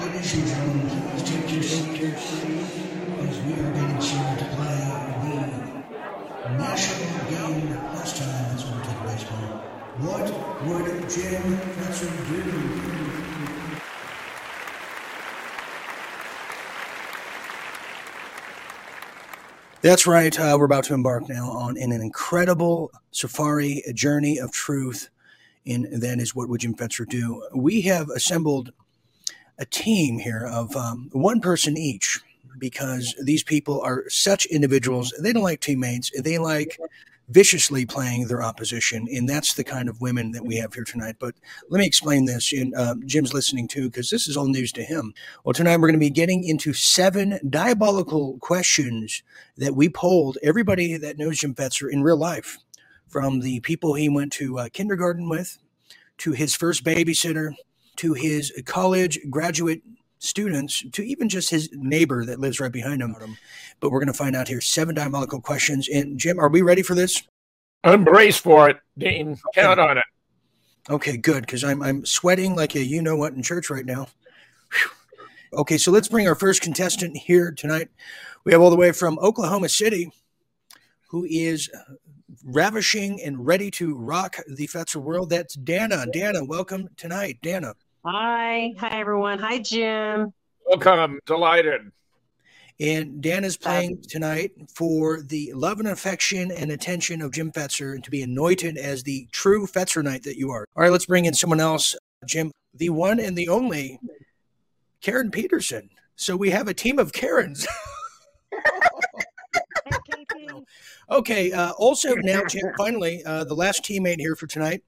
Ladies and gentlemen, please take your seats as we are getting set to play the national game pastime that's going to take baseball. What would Jim Fetzer do? That's right. Uh, we're about to embark now on an incredible safari, a journey of truth, and that is what would Jim Fetzer do? We have assembled a team here of um, one person each because these people are such individuals. They don't like teammates. They like viciously playing their opposition, and that's the kind of women that we have here tonight. But let me explain this, and uh, Jim's listening too because this is all news to him. Well, tonight we're going to be getting into seven diabolical questions that we polled everybody that knows Jim Fetzer in real life, from the people he went to uh, kindergarten with, to his first babysitter, to his college graduate students to even just his neighbor that lives right behind him. But we're going to find out here seven diabolical questions. And Jim, are we ready for this? I'm braced for it, Dean. Count on it. Okay, good, because I'm I'm sweating like a you know what in church right now. Whew. Okay, so let's bring our first contestant here tonight. We have all the way from Oklahoma City, who is uh, ravishing and ready to rock the Fetzer world. That's Dana. Dana, welcome tonight. Dana. Hi. Hi, everyone. Hi, Jim. Welcome. Delighted. And Dan is playing tonight for the love and affection and attention of Jim Fetzer and to be anointed as the true Fetzer knight that you are. All right, let's bring in someone else. Jim, the one and the only Karen Peterson. So we have a team of Karens. okay, uh, also now, Jim, finally, uh, the last teammate here for tonight.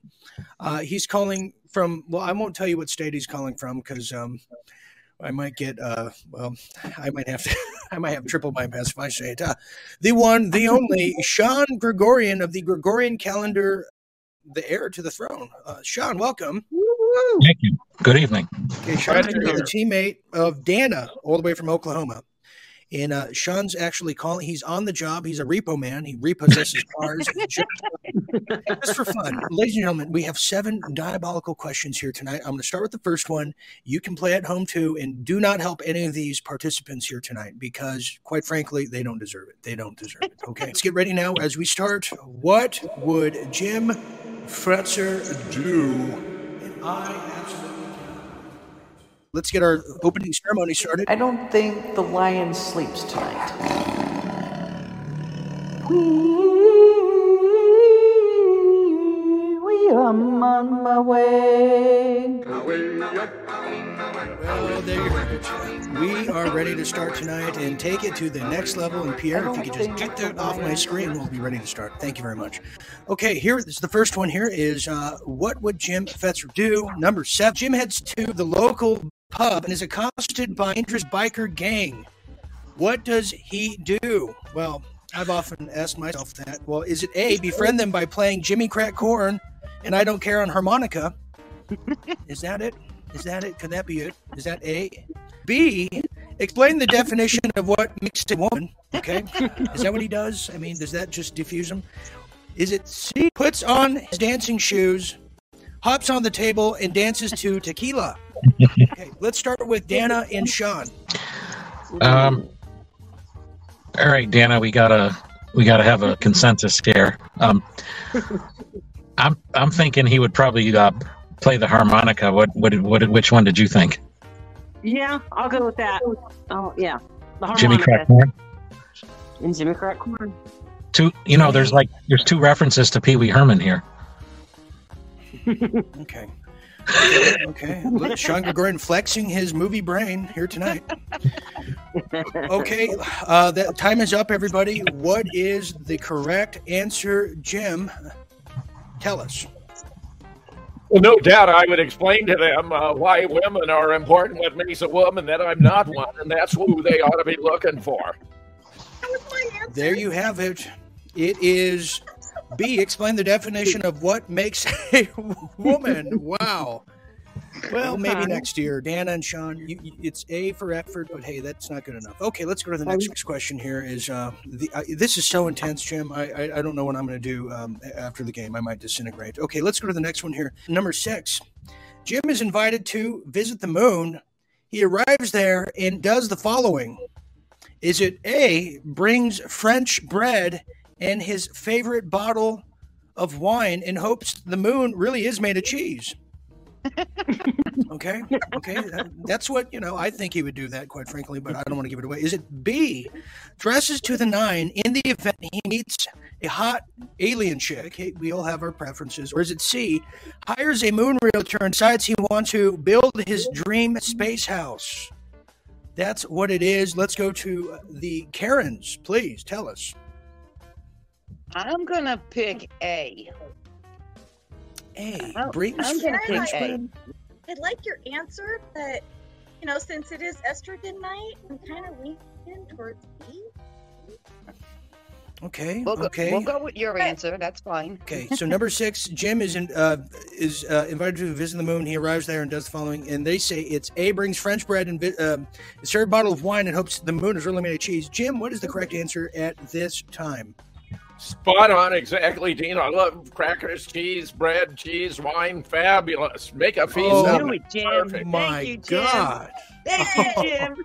Uh, he's calling from, well, I won't tell you what state he's calling from because um, I might get, uh, well, I might have to, I might have triple bypass if I say it. Uh, the one, the only, Sean Gregorian of the Gregorian calendar, the heir to the throne. Uh, Sean, welcome. Thank you. Good evening. Okay, Sean's going to the teammate of Dana, all the way from Oklahoma. And uh, Sean's actually calling. He's on the job. He's a repo man. He repossesses cars just for fun. Ladies and gentlemen, we have seven diabolical questions here tonight. I'm going to start with the first one. You can play at home too, and do not help any of these participants here tonight because, quite frankly, they don't deserve it. They don't deserve it. Okay, let's get ready now as we start. What would Jim Fetzer do? And I absolutely. Let's get our opening ceremony started. I don't think the lion sleeps tonight. We, I'm on my way. Well, there. We are ready to start tonight and take it to the next level. And Pierre, if you could just get that off my screen, we'll be ready to start. Thank you very much. Okay, here is the first one. Here is uh, what would Jim Fetzer do? Number seven. Jim heads to the local pub and is accosted by interest biker gang. What does he do? Well, I've often asked myself that. Well, is it A, befriend them by playing Jimmy Crack Corn and I Don't Care on harmonica? Is that it? Is that it? Could that be it? Is that A? B, explain the definition of what makes a woman. Okay. Is that what he does? I mean, does that just diffuse him? Is it C, puts on his dancing shoes, hops on the table, and dances to tequila? Okay, let's start with Dana and Sean. Um, all right, Dana, we gotta we gotta have a consensus here. Um, I'm I'm thinking he would probably uh, play the harmonica. What what what which one did you think? Yeah, I'll go with that. Oh, yeah. The Jimmy harmonica. Crackmore. And Jimmy Crack Corn. Two, you know, there's like there's two references to Pee Wee Herman here. Okay. Okay. Look, Sean Gregorian flexing his movie brain here tonight. Okay. Uh, that time is up, everybody. What is the correct answer, Jim? Tell us. Well, no doubt I would explain to them uh, why women are important, what makes a woman, that I'm not one, and that's who they ought to be looking for. There you have it. It is B. Explain the definition of what makes a woman. Wow. Well, maybe next year, Dana and Sean. You, you- it's A for effort, but hey, that's not good enough. Okay, let's go to the next question. Here is uh, the. Uh, this is so intense, Jim. I I, I don't know what I'm going to do um, after the game. I might disintegrate. Okay, let's go to the next one here. Number six. Jim is invited to visit the moon. He arrives there and does the following. Is it A, brings French bread and his favorite bottle of wine in hopes the moon really is made of cheese? okay, okay, that's what you know. I think he would do that, quite frankly, but I don't want to give it away. Is it B, dresses to the nine in the event he meets a hot alien chick? Hey, we all have our preferences. Or is it C, hires a moon realtor and decides he wants to build his dream space house? That's what it is. Let's go to uh, the Karens. Please tell us. I'm gonna pick A. A brings I'm gonna pick French A. bread. I like your answer, but you know, since it is estrogen night, I'm kind of leaning towards B. Okay, We'll go, okay. we'll go with your answer. That's fine. Okay, so number six, Jim is in, uh, is uh, invited to visit the moon. He arrives there and does the following, and they say it's A brings French bread and vi- um, a served bottle of wine and hopes the moon is really made of cheese. Jim, what is the correct answer at this time? Spot on, exactly, Dean. I love crackers, cheese, bread, cheese, wine. Fabulous. Make a feast Oh, Do of it, it. Jim. Perfect. My Thank you, Jim. God! Thank you, Jim.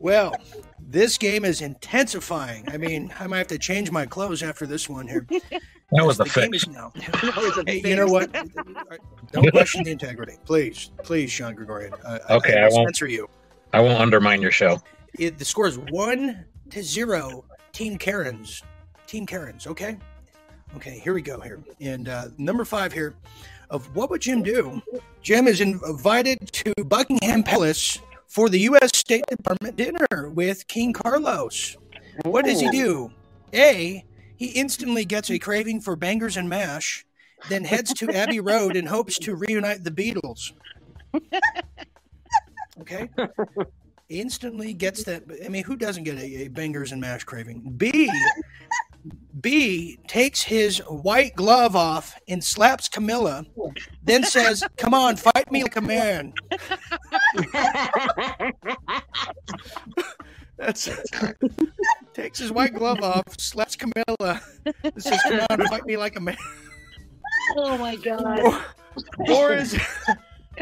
Well, this game is intensifying. I mean, I might have to change my clothes after this one here. That was the the game fix. now. A Hey, you know what? Don't question the integrity, please, please, Sean Gregorian. Uh, Okay, I, I will won't. censor you. I won't undermine your show. It, the score is one to zero. Team Karens. Team Karens. Okay. Okay. Here we go. Here and uh, number five here of what would Jim do? Jim is invited to Buckingham Palace for the U.S. State Department dinner with King Carlos. What does he do? A. He instantly gets a craving for bangers and mash, then heads to Abbey Road and hopes to reunite the Beatles. Okay instantly gets that. I mean, who doesn't get a, a bangers and mash craving? B, B takes his white glove off and slaps Camilla, then says, "Come on, fight me like a man." That's it. takes his white glove off, slaps Camilla, and says, "Come on, fight me like a man." Oh my god. Or, or is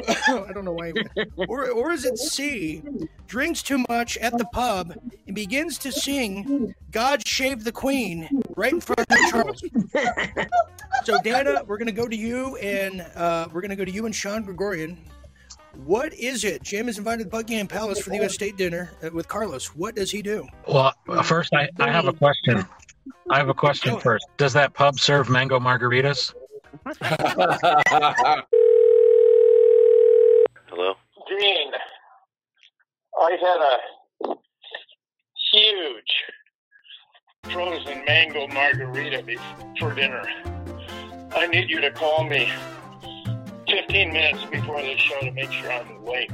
I don't know why. Or or is it C? Drinks too much at the pub and begins to sing "God Save the Queen" right in front of Charles. So Dana, we're gonna go to you, and uh, we're gonna go to you and Sean Gregorian. What is it? Jim is invited to Buckingham Palace for the U.S. State dinner uh, with Carlos. What does he do? Well, first, I, I have a question. I have a question first. Does that pub serve mango margaritas? Hello? Dean, I had a huge frozen mango margarita for dinner. I need you to call me 15 minutes before the show to make sure I'm awake.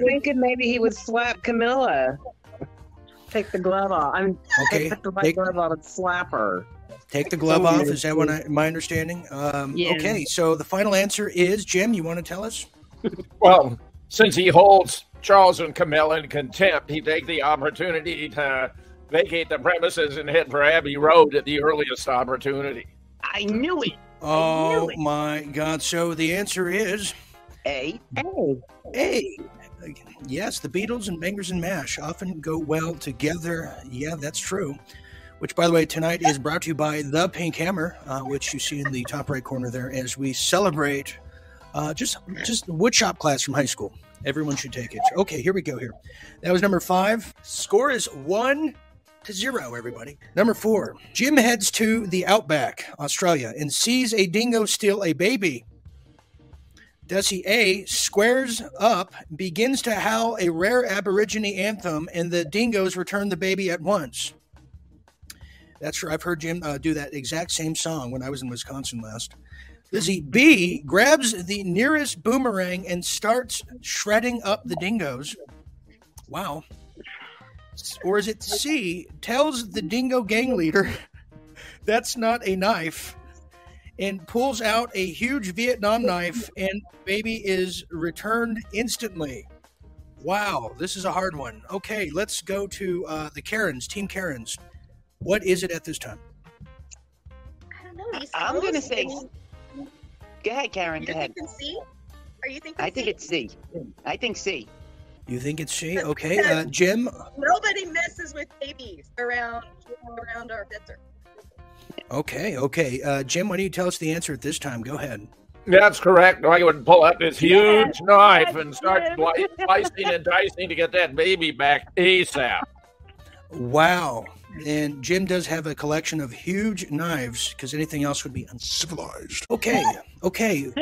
Thinking maybe he would slap Camilla. Take the glove off. I'm Okay, take the white take, glove off and slap her. take the glove off. Is that what I, my understanding? Um, Yeah. Okay, so the final answer is Jim. You want to tell us? Well, since he holds Charles and Camilla in contempt, he take the opportunity to vacate the premises and head for Abbey Road at the earliest opportunity. I knew it. Oh it. my God! So the answer is A. A. A. Yes, the Beatles and Bangers and Mash often go well together. Yeah, that's true. Which, by the way, tonight is brought to you by the Pink Hammer, uh, which you see in the top right corner there, as we celebrate uh, just just the woodshop class from high school. Everyone should take it. Okay, here we go. Here, that was number five. Score is one to zero. Everybody. Number four. Jim heads to the outback, Australia, and sees a dingo steal a baby. Does he A squares up, begins to howl a rare Aborigine anthem, and the dingoes return the baby at once? That's true. I've heard Jim uh, do that exact same song when I was in Wisconsin last. Does he B grabs the nearest boomerang and starts shredding up the dingoes? Wow. Or is it C tells the dingo gang leader that's not a knife and pulls out a huge Vietnam knife, and baby is returned instantly. Wow, this is a hard one. Okay, let's go to uh, the Karens, Team Karens. What is it at this time? I don't know. I'm gonna say- maybe. Go ahead, Karen. Go You're ahead. C? Are you thinking? I think C? it's C. I think C. You think it's C? Okay, uh, Jim. Nobody messes with babies around around our Fetzer. Okay, okay, uh, Jim. Why don't you tell us the answer at this time? Go ahead. That's correct. I would pull out this huge Yes, knife yes, and start yes. sli- slicing and dicing to get that baby back ASAP. Wow. And Jim does have a collection of huge knives because anything else would be uncivilized. Okay, okay.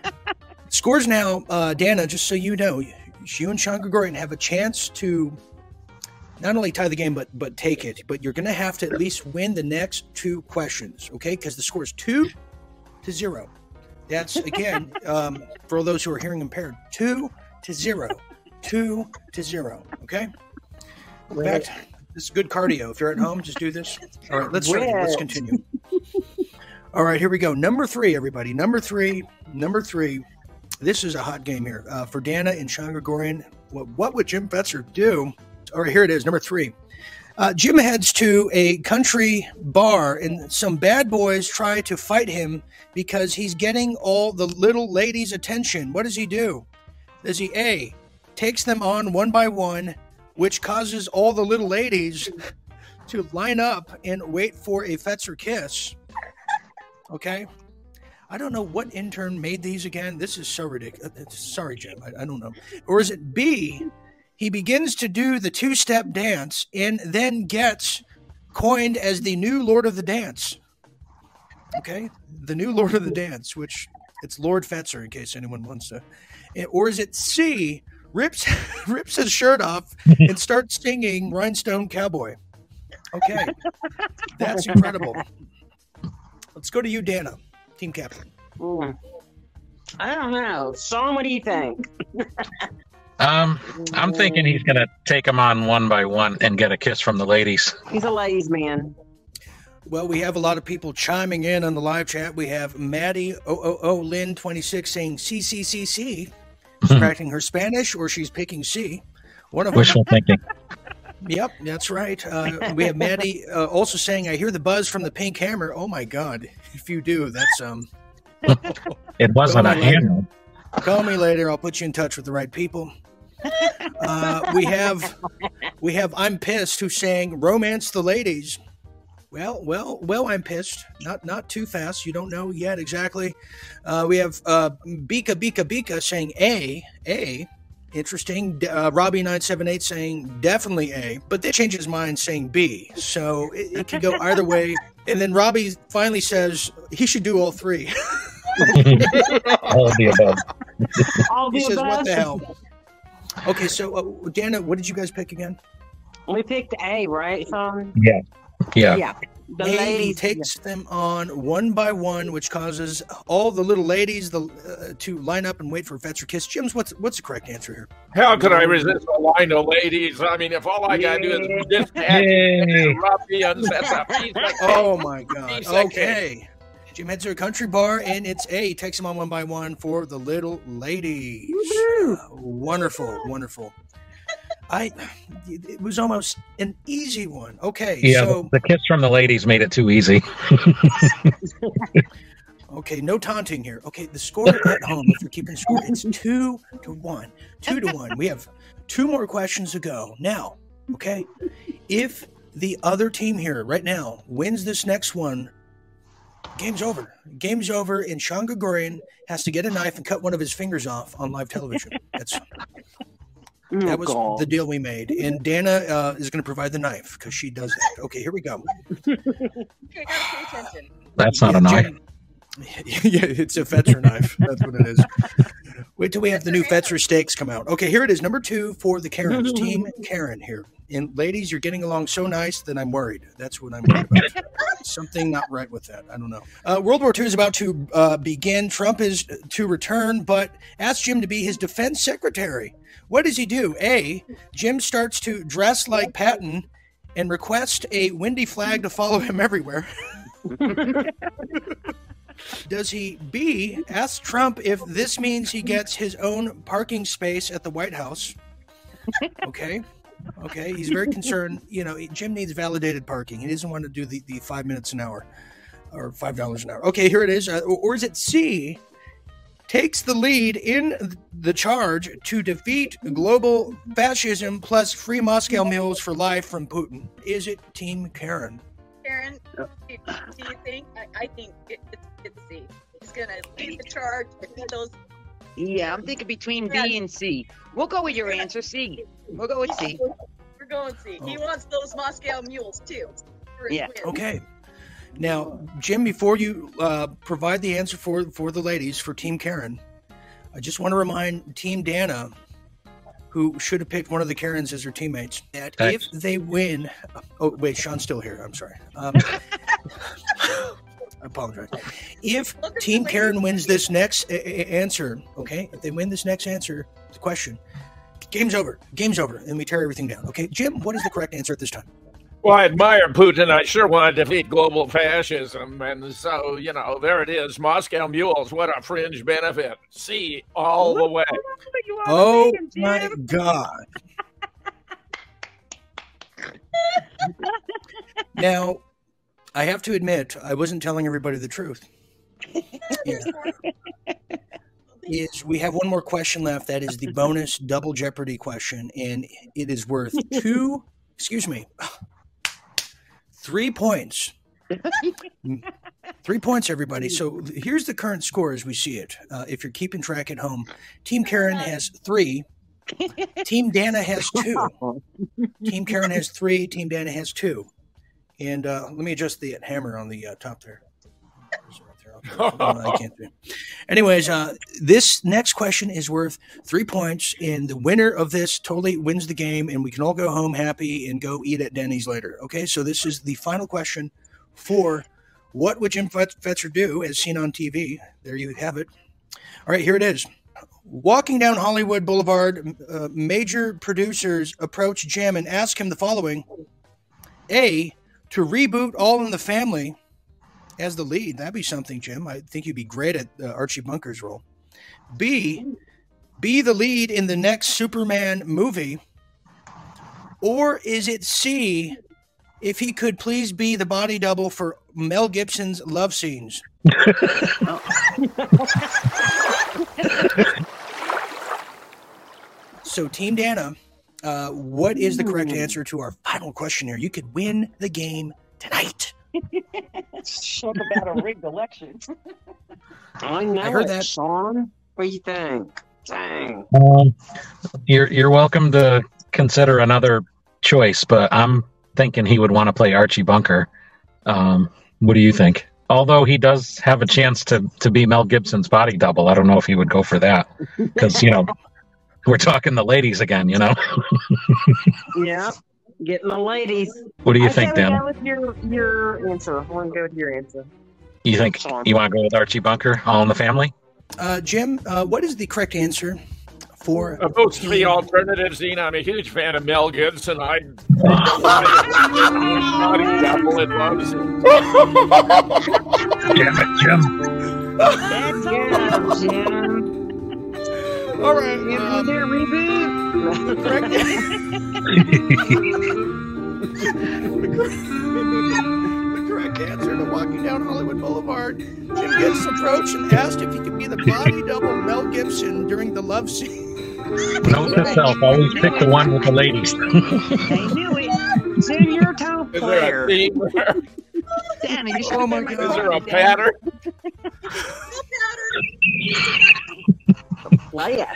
Scores now, uh, Dana, just so you know, you and Sean Gregorian have a chance to not only tie the game, but but take it. But you're going to have to at least win the next two questions, okay? Because the score is two to zero. That's, again, um, for all those who are hearing impaired, two to zero. Two to zero, okay? Back to- this is good cardio. If you're at home, just do this. All right, let's start. Let's continue. All right, here we go. Number three, everybody. Number three. Number three. This is a hot game here uh, for Dana and Sean Gregorian. What, what would Jim Fetzer do? All right, here it is. Number three. Uh, Jim heads to a country bar, and some bad boys try to fight him because he's getting all the little ladies' attention. What does he do? Does he A, takes them on one by one, which causes all the little ladies to line up and wait for a Fetzer kiss? Okay. I don't know what intern made these again. This is so ridiculous. Uh, sorry, Jim. I, I don't know. Or is it B? He begins to do the two step dance and then gets coined as the new Lord of the Dance. Okay. The new Lord of the Dance, which it's Lord Fetzer in case anyone wants to. Eh, or is it C? Rips rips his shirt off and starts singing Rhinestone Cowboy. Okay. That's incredible. Let's go to you, Dana, team captain. Hmm. I don't know. Sean, what do you think? Um, I'm thinking he's gonna take them on one by one and get a kiss from the ladies. He's a ladies' man. Well, we have a lot of people chiming in on the live chat. We have Maddie OOO Lynn 26 saying CCCC, Hmm. Practicing her Spanish, or she's picking C. One of them. Wishful thinking. Yep, that's right. Uh, we have Maddie uh, also saying, "I hear the buzz from the pink hammer." Oh my God! If you do, that's um. It wasn't a hammer. Call me later. I'll put you in touch with the right people. Uh, we have, we have. I'm pissed. Who's saying romance the ladies? Well, well, well. I'm pissed. Not, not too fast. You don't know yet exactly. Uh, we have uh, Bika Bika Bika saying A A. Interesting. Uh, Robbie nine seven eight saying definitely A, but then changed his mind saying B. So it, it could go either way. And then Robbie finally says he should do all three. All of the above. All He the says, above. "What the hell?" Okay, so uh, Dana, what did you guys pick again? We picked A, right, Sean? Yeah. Yeah. Yeah. The A, he ladies. takes them on one by one, which causes all the little ladies the, uh, to line up and wait for Fetzer kiss. Jim's what's what's the correct answer here? How could I resist a line of ladies? I mean, if all I gotta do is just Yay. rub me and set up. He's like, Oh my God! Okay, Jim heads to a country bar, and it's A. Takes them on one by one for the little ladies. Uh, wonderful, wonderful. I, it was almost an easy one. Okay, Yeah. so the kiss from the ladies made it too easy. Okay, no taunting here. Okay, the score at home, if you're keeping score, it's two to one. Two to one. We have two more questions to go. Now, okay, if the other team here right now wins this next one, game's over. Game's over, and Sean Gregorian has to get a knife and cut one of his fingers off on live television. That's Oh, that was God. the deal we made. And Dana uh, is going to provide the knife because she does that. Okay, here we go. Okay, I gotta pay attention. That's not Yeah, a knife. Jim- yeah, it's a Fetzer knife. That's what it is. Wait till we have the new Fetzer steaks come out. Okay, here it is. Number two for the Karens. Team Karen here. And ladies, you're getting along so nice that I'm worried. That's what I'm worried about. Something not right with that. I don't know. Uh, World War II is about to uh, begin. Trump is to return, but asked Jim to be his defense secretary. What does he do? A. Jim starts to dress like Patton and request a windy flag to follow him everywhere. Does he B ask Trump if this means he gets his own parking space at the White House? Okay. Okay. He's very concerned. You know, Jim needs validated parking. He doesn't want to do the, the five minutes an hour or five dollars an hour. Okay, here it is. Uh, or, or is it C? takes the lead in the charge to defeat global fascism plus free Moscow meals for life from Putin? Is it Team Karen? Karen, do, do you think? I, I think it, it's, it's C. He's gonna lead the charge, defeat those. Yeah, I'm thinking between B and C. We'll go with your answer, C. We'll go with C. We're going C. He wants those Moscow mules too. Yeah. win. Okay. Now, Jim, before you uh, provide the answer for for the ladies for Team Karen, I just want to remind Team Dana, who should have picked one of the Karens as her teammates, that Okay. if they win, oh wait, Sean's still here. I'm sorry. Um, I apologize. If Look at the Team. Karen wins this next a- a- answer, okay, if they win this next answer, the question, game's over. Game's over, and we tear everything down. Okay, Jim, what is the correct answer at this time? Well, I admire Putin. I sure want to defeat global fascism. And so, you know, there it is. Moscow mules. What a fringe benefit. See all the way. Oh my God. now, I have to admit, I wasn't telling everybody the truth. Yeah. Is we have one more question left. That is the bonus double jeopardy question, and it is worth two. Excuse me, three points. Three points, everybody. So here's the current score as we see it. Uh, if you're keeping track at home, Team Karen has three. Team Dana has two. Team Karen has three. Team Dana has two. And uh, let me adjust the hammer on the uh, top there. I can't do. Anyways, uh, this next question is worth three points, and the winner of this totally wins the game, and we can all go home happy and go eat at Denny's later. Okay, so this is the final question for what would Jim Fet- Fetzer do, as seen on TV? There you have it. All right, here it is. Walking down Hollywood Boulevard, uh, major producers approach Jim and ask him the following: A, to reboot All in the Family as the lead. That'd be something, Jim. I think you'd be great at uh, Archie Bunker's role. B, be the lead in the next Superman movie. Or is it C, if he could please be the body double for Mel Gibson's love scenes? so, Team Dana, uh, what is the correct answer to our final question here? You could win the game tonight. Talk about a rigged election. I know I heard it, that. Sean. What do you think? Dang. Um, you're you're welcome to consider another choice, but I'm thinking he would want to play Archie Bunker. Um, what do you think? Although he does have a chance to to be Mel Gibson's body double, I don't know if he would go for that because you know we're talking the ladies again. You know, Yeah. Getting the ladies. what do you I think, Dan? go with your your answer. I want to go with your answer. You think you want to go with Archie Bunker, All in the Family? Uh, Jim, uh, what is the correct answer for Of those three alternatives, Dean, I'm a huge fan of Mel Gibson. I body double in love scenes. Damn it, Jim. That's good, Jim. All right. Give me Um, their reboot. the correct answer to walking down Hollywood Boulevard. Jim gets approached and asked if he could be the body double Mel Gibson during the love scene. Note to self: always pick the one with the ladies. They knew it. Jim, you're top Is there a player. theme? Danny, you Oh my should've God. Is there a Danny. pattern? Play it.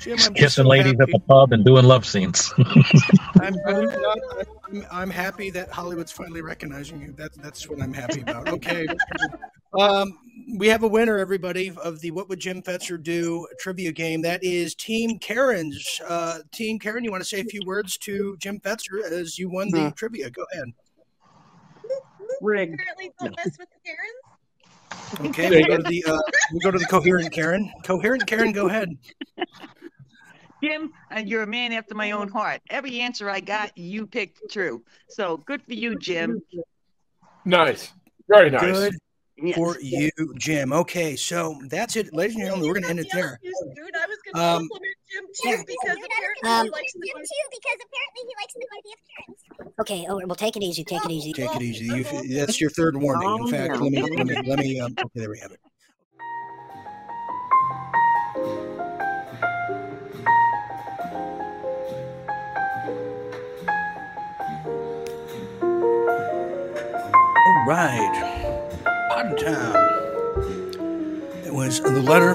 Jim, I'm Kissing so ladies at the pub and doing love scenes. I'm, I'm, I'm, I'm happy that Hollywood's finally recognizing you. That's that's what I'm happy about. Okay. Um, we have a winner, everybody, of the What Would Jim Fetzer Do trivia game. That is Team Karen's. Uh, Team Karen, you want to say a few words to Jim Fetzer as you won the Hmm. trivia? Go ahead. Rigged. Apparently, don't mess with the Karens. Okay, we go to the uh, we go to the coherent Karen. Coherent Karen, go ahead. Jim, uh, you're a man after my own heart. Every answer I got, you picked true. So good for you, Jim. Nice. Very nice. Good Yes. for you, Jim. Okay, so that's it, ladies and gentlemen. We're going to end it there. Dude, I was going to Um, compliment Jim too because apparently Um, he likes Jim movie. too, because apparently he likes the movie of Karens. Okay, oh, well, take it easy, take it easy. Take it easy. You, that's your third warning. In fact, let me let me let me. Um, okay, there we have it. All right. Time. It was The Letter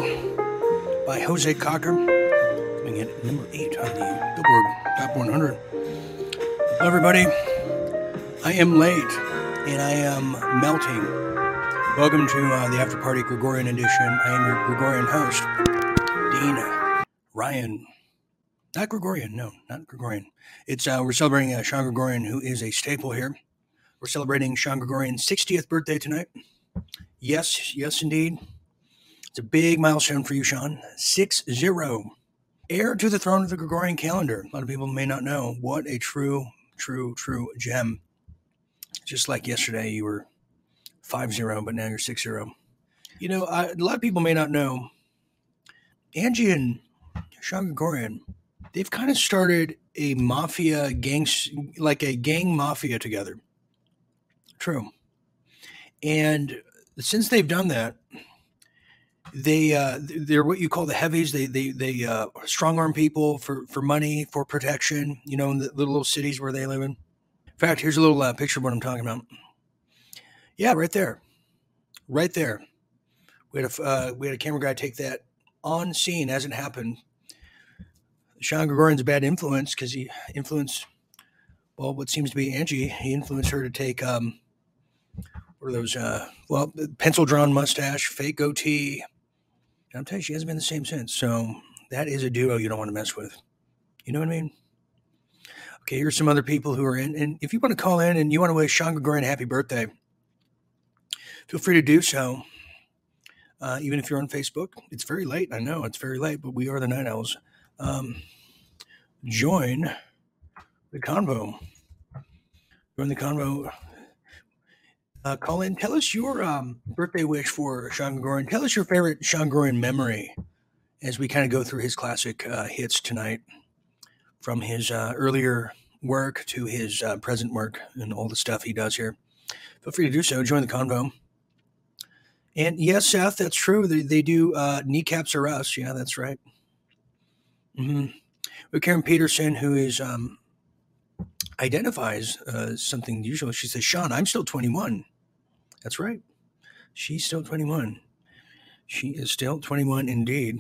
by Jose Cocker, coming in at number eight on the Billboard Top 100. Hello, everybody. I am late and I am melting. Welcome to uh, the After Party Gregorian edition. I am your Gregorian host, Dean Ryan. Not Gregorian, no, not Gregorian. It's uh, we're celebrating uh, Sean Gregorian, who is a staple here. We're celebrating Sean Gregorian's 60th birthday tonight. Yes, yes, indeed. It's a big milestone for you, Sean. 6 0. Heir to the throne of the Gregorian calendar. A lot of people may not know what a true, true, true gem. Just like yesterday, you were 5 0, but now you're 6 0. You know, I, a lot of people may not know Angie and Sean Gregorian, they've kind of started a mafia gang, like a gang mafia together. True. And since they've done that, they uh, they're what you call the heavies. They they they uh, strong arm people for for money for protection. You know, in the little cities where they live in. In fact, here's a little uh, picture of what I'm talking about. Yeah, right there, right there. We had a uh, we had a camera guy take that on scene as it happened. Sean Gregorian's a bad influence because he influenced well what seems to be Angie. He influenced her to take um, what are those? Uh, well, pencil drawn mustache, fake goatee. And I'm telling you, she hasn't been the same since. So that is a duo you don't want to mess with. You know what I mean? Okay, here's some other people who are in. And if you want to call in and you want to wish Sean Gregorian a happy birthday, feel free to do so. Uh, even if you're on Facebook, it's very late. I know it's very late, but we are the Night Owls. Um, join the convo. Join the convo. Uh, call in. Tell us your um, birthday wish for Sean Gregorian. Tell us your favorite Sean Gregorian memory as we kind of go through his classic uh, hits tonight, from his uh, earlier work to his uh, present work and all the stuff he does here. Feel free to do so. Join the convo. And yes, Seth, that's true. They, they do uh, kneecaps are us. Yeah, that's right. Mm-hmm. With Karen Peterson, who is um, identifies uh, something usual. She says, Sean, I'm still 21. That's right. She's still 21. She is still 21 indeed.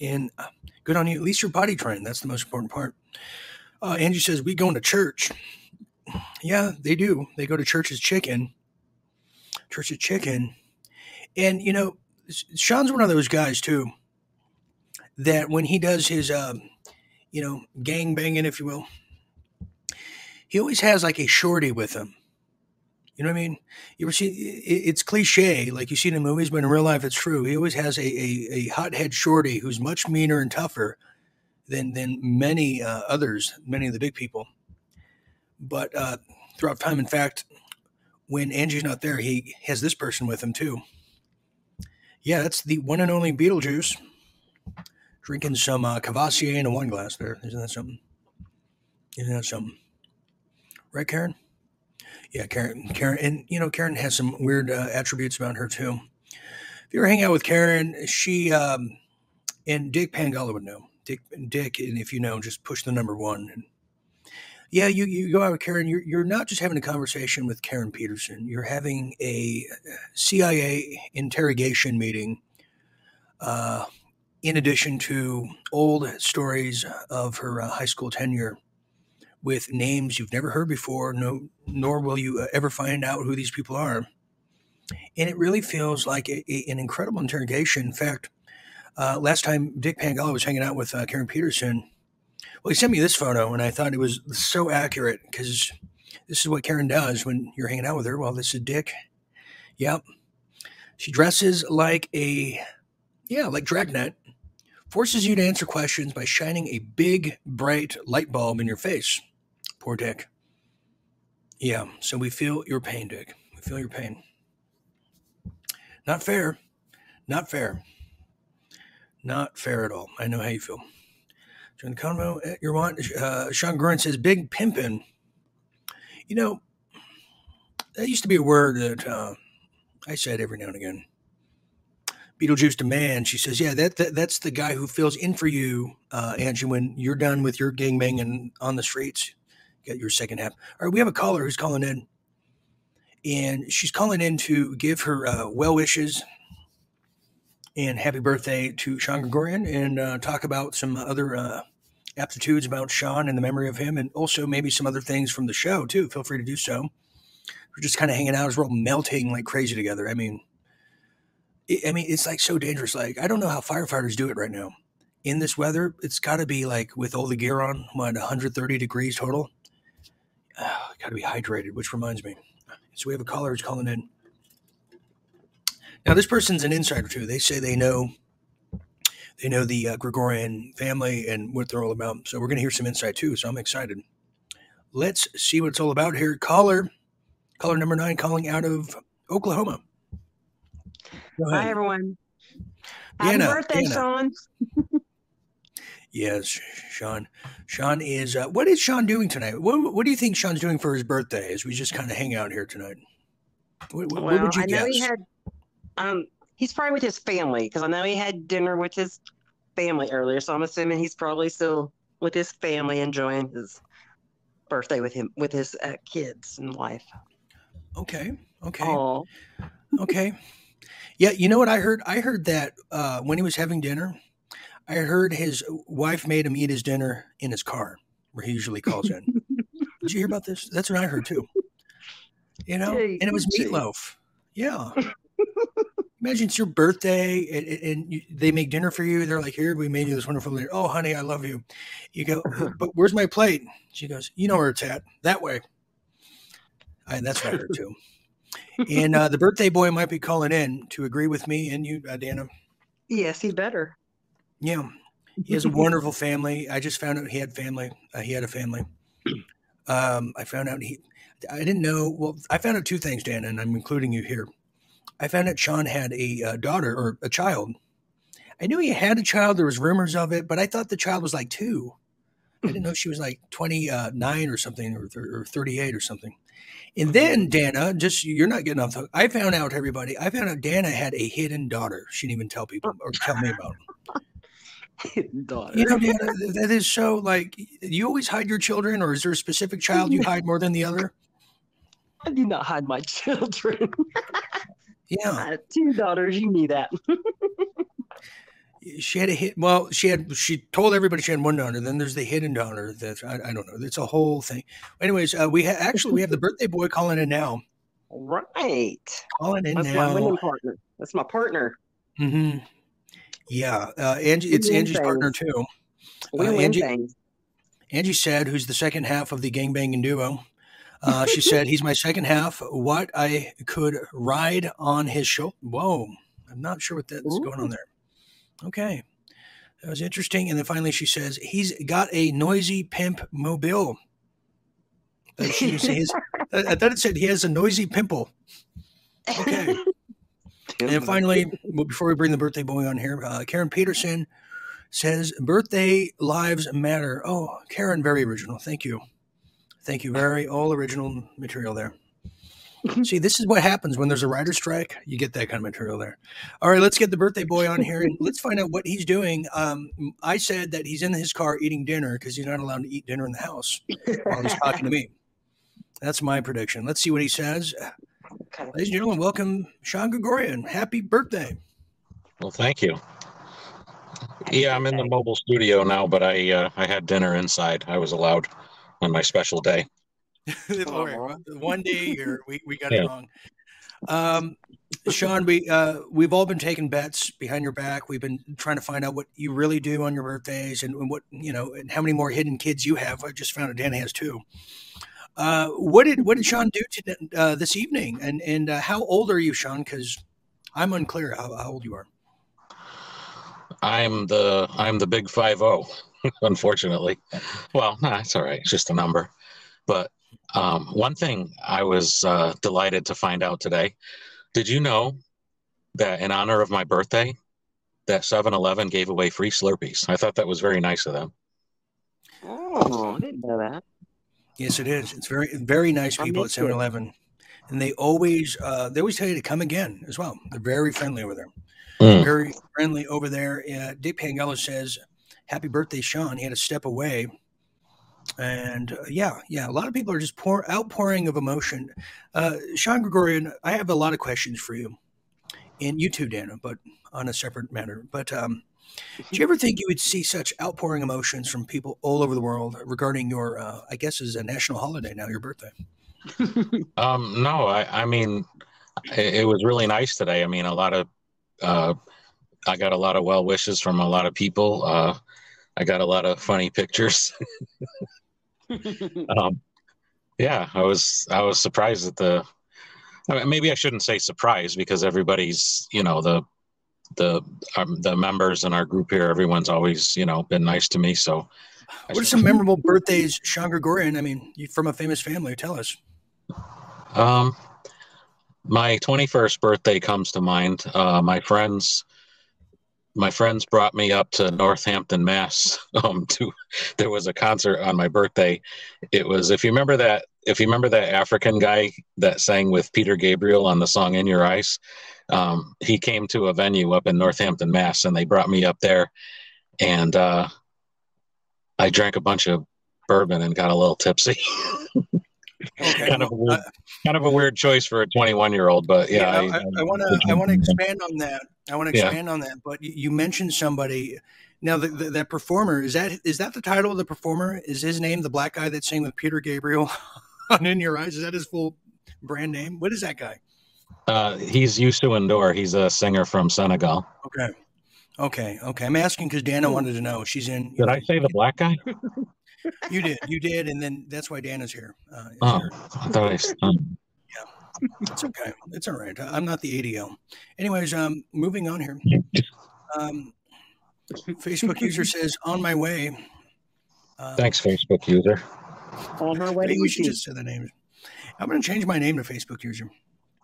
And uh, good on you. At least your body trained. That's the most important part. Uh, Angie says, We going to church. Yeah, they do. They go to church church's chicken. Church Church's chicken. And, you know, Sean's one of those guys, too, that when he does his, um, you know, gang banging, if you will, he always has like a shorty with him. You know what I mean? You ever see? It's cliche, like you see in movies, but in real life, it's true. He always has a a, a hothead shorty who's much meaner and tougher than than many uh, others, many of the big people. But uh, throughout time, in fact, when Angie's not there, he has this person with him too. Yeah, that's the one and only Beetlejuice drinking some uh, Courvoisier in a wine glass. There, isn't that something? Isn't that something? Right, Karen? Yeah, Karen. Karen, and you know, Karen has some weird uh, attributes about her too. If you ever hang out with Karen, she um, and Dick Pangala would know. Dick, Dick, and if you know, just push the number one. And yeah, you, you go out with Karen. You're you're not just having a conversation with Karen Peterson. You're having a CIA interrogation meeting. Uh, in addition to old stories of her uh, high school tenure with names you've never heard before, no, nor will you uh, ever find out who these people are. And it really feels like a, a, an incredible interrogation. In fact, uh, last time Dick Pangala was hanging out with uh, Karen Peterson, well, he sent me this photo, and I thought it was so accurate because this is what Karen does when you're hanging out with her. Well, this is Dick. Yep. She dresses like a, yeah, like Dragnet, forces you to answer questions by shining a big, bright light bulb in your face. Poor Dick. Yeah, so we feel your pain, Dick. We feel your pain. Not fair. Not fair. Not fair at all. I know how you feel. Join the convo at your want. Uh, Sean Grunt says, big pimpin'. You know, that used to be a word that uh, I said every now and again. Beetlejuice to man. She says, "Yeah, that, that that's the guy who fills in for you, uh, Angie, when you're done with your gangbanging on the streets. Get your second half. All right, we have a caller who's calling in, and she's calling in to give her uh, well wishes and happy birthday to Sean Gregorian, and uh, talk about some other uh, aptitudes about Sean and the memory of him, and also maybe some other things from the show too. Feel free to do so. We're just kind of hanging out as we're all melting like crazy together. I mean." it- I mean, it's like so dangerous. Like, I don't know how firefighters do it right now. In this weather, it's got to be like with all the gear on, what, 130 degrees total? Got to be hydrated, which reminds me. So we have a caller who's calling in. Now, this person's an insider too. They say they know they know the uh, Gregorian family and what they're all about. So we're going to hear some insight too. So I'm excited. Let's see what it's all about here. Caller, caller number nine, calling out of Oklahoma. Hi, everyone. Happy Deanna, birthday. Sean. Yes, Sean. Sean is. Uh, what is Sean doing tonight? What, what do you think Sean's doing for his birthday? As we just kind of hang out here tonight. What, what, what Well, would you I know he had. Um, he's probably with his family because I know he had dinner with his family earlier. So I'm assuming he's probably still with his family enjoying his birthday with him with his uh, kids and wife. okay. Okay. Oh, Okay. Yeah, you know what I heard? I heard that uh, when he was having dinner, I heard his wife made him eat his dinner in his car, where he usually calls in. Did you hear about this? That's what I heard too. You know, Gee, and it was meatloaf. Yeah. Imagine it's your birthday and, and- and you, they make dinner for you. They're like, "Here, we made you this wonderful dinner." Oh, honey, I love you. You go, but where's my plate? She goes, "You know where it's at. That way." I, that's what I heard too. And uh, the birthday boy might be calling in to agree with me and you, uh, Dana. yes, he better. Yeah, he has a wonderful family. I just found out he had family. Uh, he had a family. Um, I found out he. I didn't know. Well, I found out two things, Dan, and I'm including you here. I found out Sean had a uh, daughter or a child. I knew he had a child. There was rumors of it, but I thought the child was like two. I didn't know she was like 29 or something, or, or 38 or something. And then Dana, just you're not getting off the hook. I found out everybody. I found out Dana had a hidden daughter. She didn't even tell people or tell me about. Daughter. You know, Dana, that is so like you always hide your children, or is there a specific child you hide more than the other? I do not hide my children. Yeah, I two daughters. You knew that. she had a hit. Well, she had. She told everybody she had one daughter. Then there's the hidden daughter. That I, I don't know. It's a whole thing. Anyways, uh, we ha- actually we have the birthday boy calling in now. right. Calling in That's my winning partner. That's my partner. hmm Yeah, uh, Angie. It's Angie's partner too. We Uh, Angie- things. Angie said, who's the second half of the gangbanging duo. Uh, she said, he's my second half. What I could ride on his shoulder. Whoa. I'm not sure what that's going on there. Okay. That was interesting. And then finally she says, he's got a noisy pimp mobile. Uh, she didn't his, I I thought it said he has a noisy pimple. Okay. And finally, before we bring the birthday boy on here, uh, Karen Peterson says, Birthday lives matter. Oh, Karen, very original. Thank you. Thank you. Very all original material there. See, this is what happens when there's a writer strike. You get that kind of material there. All right, let's get the birthday boy on here and let's find out what he's doing. Um, I said that he's in his car eating dinner because he's not allowed to eat dinner in the house while he's talking to me. That's my prediction. Let's see what he says. Okay. Ladies and gentlemen, welcome Sean Gregorian. Happy birthday. Well, thank you. Yeah, I'm in the mobile studio now, but I uh, I had dinner inside. I was allowed on my special day. Lord, one day a year, we, we got Yeah. it wrong. Um, Sean, we uh, we've all been taking bets behind your back. We've been trying to find out what you really do on your birthdays and, and what you know and how many more hidden kids you have. I just found out Dan has two. Uh, what did what did Sean do to, uh, this evening? And and uh, how old are you, Sean? Because I'm unclear how, how old you are. I'm the I'm the big five zero, unfortunately. Well, nah, it's all right. It's just a number. But um, one thing I was uh, delighted to find out today. Did you know that in honor of my birthday, that 7-Eleven gave away free Slurpees? I thought that was very nice of them. Oh, I didn't know that. Yes, it is. It's very very nice people at missed it. 7-Eleven. And they always uh, they always tell you to come again as well. They're very friendly over there. Mm. Very friendly over there. Uh, Dick Pangella says, "Happy birthday, Sean." He had to step away, and uh, yeah, yeah, a lot of people are just pour outpouring of emotion. Uh, Sean Gregorian, I have a lot of questions for you, and you too, Dana, but on a separate matter. But um, do you ever think you would see such outpouring emotions from people all over the world regarding your, uh, I guess, is a national holiday now, your birthday? Um, no, I, I mean, it, it was really nice today. I mean, a lot of, uh, I got a lot of well wishes from a lot of people. Uh, I got a lot of funny pictures. um, yeah, I was I was surprised at the. I mean, maybe I shouldn't say surprised because everybody's you know the the um, the members in our group here. Everyone's always you know been nice to me. So What are some memorable birthdays, Sean Gregorian? I mean, you from a famous family. Tell us. Um, my 21st birthday comes to mind. Uh, my friends, my friends brought me up to Northampton, Mass. Um, to there was a concert on my birthday. It was if you remember that if you remember that African guy that sang with Peter Gabriel on the song "In Your Eyes." Um, he came to a venue up in Northampton, Mass, and they brought me up there, and uh, I drank a bunch of bourbon and got a little tipsy. Okay, kind of a weird, kind of a weird choice for a 21 year old, but yeah, Yeah, I want to I want to expand on that. I want to Yeah. expand on that. But you, you mentioned somebody. Now the, the, that performer is that is that the title of the performer? Is his name the black guy that sang with Peter Gabriel on In Your Eyes? Is that his full brand name? What is that guy? Uh, he's Youssou N'Dour. He's a singer from Senegal. Okay, okay, okay. I'm asking because Dana wanted to know. She's in. Did I say the black guy? You did, you did, and then that's why Dana's here. Uh, is Oh, here. I thought I. s- um, It's okay. It's all right. I'm not the ADO. Anyways, um, moving on here. Um, Facebook user says, "On my way." Uh, Thanks, Facebook user. On her way Maybe we should just say the names. I'm going to change my name to Facebook user.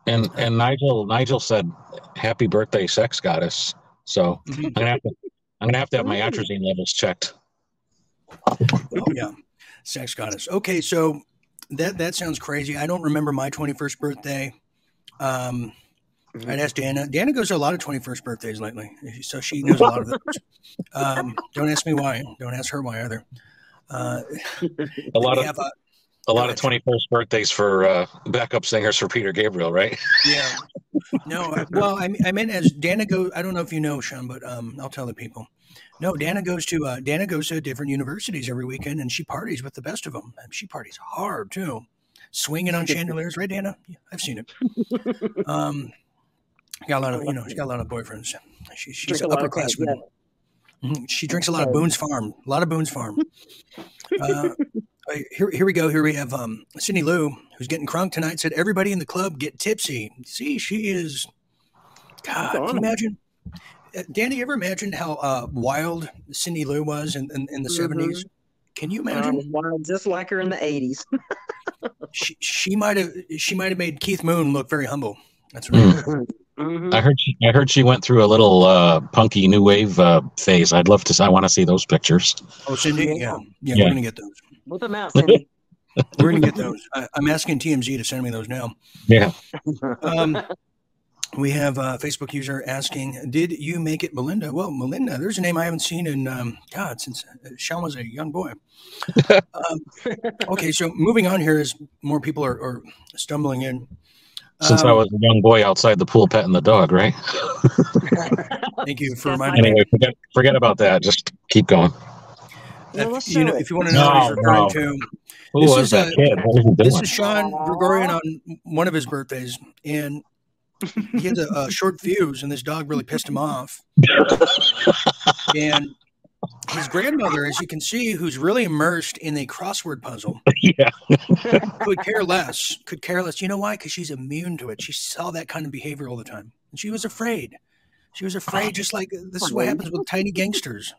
And and Nigel Nigel said, "Happy birthday, sex goddess." So Mhm. I'm gonna have to I'm gonna have to have my atrazine levels checked. Oh yeah, sex goddess. Okay, so that that sounds crazy. I don't remember my 21st birthday. Um, I'd ask Dana. Dana goes to a lot of 21st birthdays lately, so she knows a lot of those. Um, don't ask me why. Don't ask her why either. Uh, A lot of a, a lot of 21st birthdays for uh, backup singers for Peter Gabriel, right? Yeah. No, I- well, I, mean- I meant as Dana goes. I don't know if you know, Sean, but um, I'll tell the people. No, Dana goes to uh, Dana goes to different universities every weekend, and she parties with the best of them. And she parties hard too, swinging on chandeliers, right, Dana? Yeah, I've seen it. Um, got a lot of you know, she's got a lot of boyfriends. She, she's Drink a lot upper class woman. classman. She drinks a lot of Boone's Farm. A lot of Boone's Farm. Uh, here, here we go. Here we have um, Cindy Lou, who's getting crunk tonight. Said everybody in the club get tipsy. See, she is. God, can you imagine? Uh, Danny, you ever imagine how uh, wild Cindy Lou was in, in, in the 70s? Can you imagine? Um, wild, just like her in the eighties. she she might have she might have made Keith Moon look very humble. That's right. Mm-hmm. I heard she I heard she went through a little uh, punky new wave uh, phase. I'd love to. I want to see those pictures. Oh, Cindy, yeah, yeah, Yeah. we're gonna get those. Whip them out, Cindy. We're gonna get those. I, I'm asking TMZ to send me those now. Yeah. Um, we have a Facebook user asking, "Did you make it, Melinda?" Well, Melinda, there's a name I haven't seen in um, God since uh, Sean was a young boy. um, okay, so moving on here as more people are, are stumbling in. Since I Um, was a young boy outside the pool petting the dog, right? Thank you for reminding me. Anyway, forget forget about that. Just keep going. If, you know, if you want to know what he's No, referring no. to, Who this was is that uh, kid? What was he this is Sean Gregorian on one of his birthdays, and he had a, a short fuse, and this dog really pissed him off. and his grandmother, as you can see, who's really immersed in a crossword puzzle, yeah. could care less. Could care less. You know why? Because she's immune to it. She saw that kind of behavior all the time, and she was afraid. She was afraid, just like this is what happens with tiny gangsters.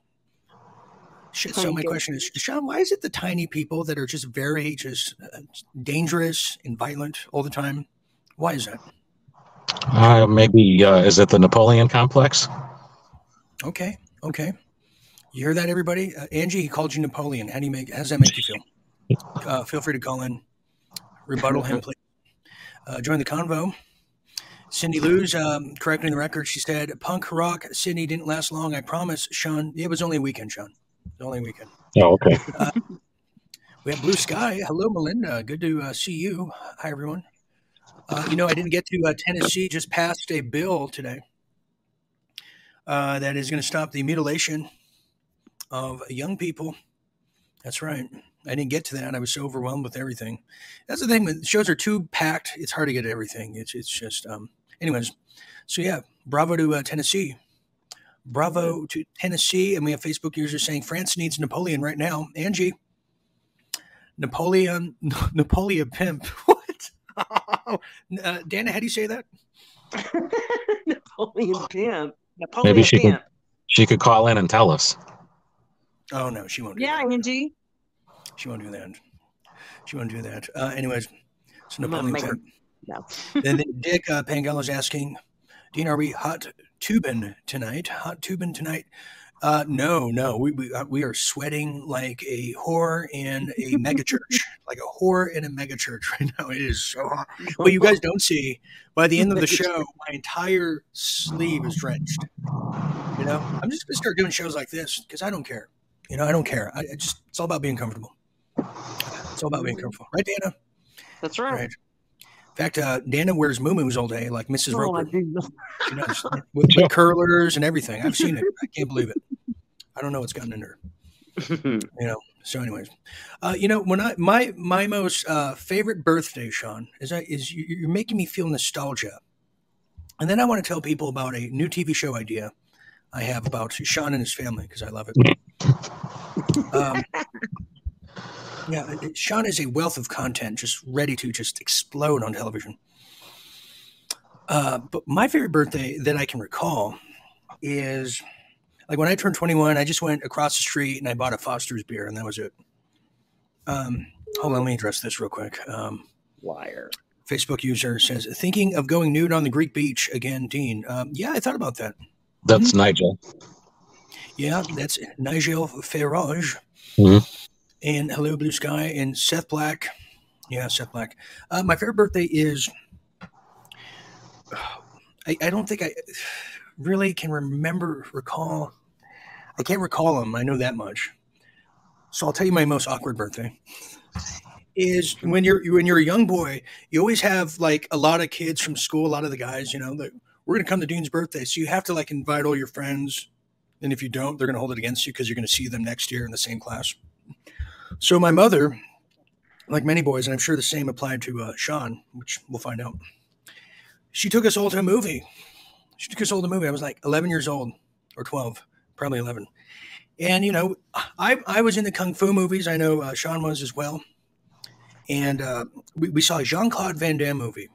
Shit. So my question is, Sean, why is it the tiny people that are just very just uh, dangerous and violent all the time? Why is that? Uh, maybe uh, is it the Napoleon complex? Okay, okay. You hear that, everybody? Uh, Angie, he called you Napoleon. How do you make? How does that make you feel? Uh, feel free to call in, rebuttal him, please. Uh, join the convo. Cindy Lou's um, correcting the record. She said, "Punk rock Sydney didn't last long. I promise, Sean. It was only a weekend, Sean. It was only a weekend." Oh, okay. Uh, we have Blue Sky. Hello, Melinda. Good to uh, see you. Hi, everyone. Uh, you know, I didn't get to uh, Tennessee. Just passed a bill today uh, that is going to stop the mutilation of young people. That's right. I didn't get to that. I was so overwhelmed with everything. That's the thing. When shows are too packed, it's hard to get everything. It's it's just. Um, anyways, so yeah, bravo to uh, Tennessee. Bravo to Tennessee, and we have Facebook users saying France needs Napoleon right now. Angie, Napoleon, Napoleon pimp. What? uh, Dana, how do you say that? Napoleon Pimp. Napoleon Maybe she Pimp. could she could call in and tell us. Oh no, she won't. Do Yeah, Angie. She won't do that. She won't do that. Uh, anyways, so I'm Napoleon make her- No. then Dick uh, is asking, Dean, are we hot tubing tonight? Hot tubing tonight? Uh, no, no. We we, uh, we are sweating like a whore in a megachurch, like a whore in a megachurch right now. It is so hot. What you guys don't see, by the end of the show, my entire sleeve is drenched. You know, I'm just gonna start doing shows like this because I don't care. You know, I don't care. I, I just it's all about being comfortable. It's all about being comfortable, right, Dana? That's right. Right. In fact, uh, Dana wears moo-moos all day, like Mrs. Oh, Roper. She does. with, with curlers and everything. I've seen it. I can't believe it. I don't know what's gotten in her. You know. So, anyways, uh, you know, when I my my most uh, favorite birthday, Sean, is I, is you- you're making me feel nostalgia, and then I want to tell people about a new TV show idea I have about Sean and his family because I love it. Um, yeah, it- it- Sean is a wealth of content, just ready to just explode on television. Uh, but my favorite birthday that I can recall is like when I turned 21, I just went across the street and I bought a Foster's beer, and that was it. Um, hold on, let me address this real quick. Um, Liar. Facebook user says, thinking of going nude on the Greek beach again, Dean. Um, yeah, I thought about that. That's Nigel. Yeah, that's Nigel Farage. Mhm. And hello, Blue Sky and Seth Black. Yeah, Seth Black. Uh, my favorite birthday is. I, I don't think I really can remember, recall. I can't recall them. I know that much. So I'll tell you my most awkward birthday is when you're when you're a young boy. You always have like a lot of kids from school. A lot of the guys, you know, that we're gonna come to Dean's birthday, so you have to like invite all your friends. And if you don't, they're gonna hold it against you because you're gonna see them next year in the same class. So my mother, like many boys, and I'm sure the same applied to uh, Sean, which we'll find out. She took us all to a movie. She took us all to a movie. I was like 11 years old or 12, probably 11. And you know, I I was in the kung fu movies. I know uh, Sean was as well. And uh, we, we saw a Jean Claude Van Damme movie,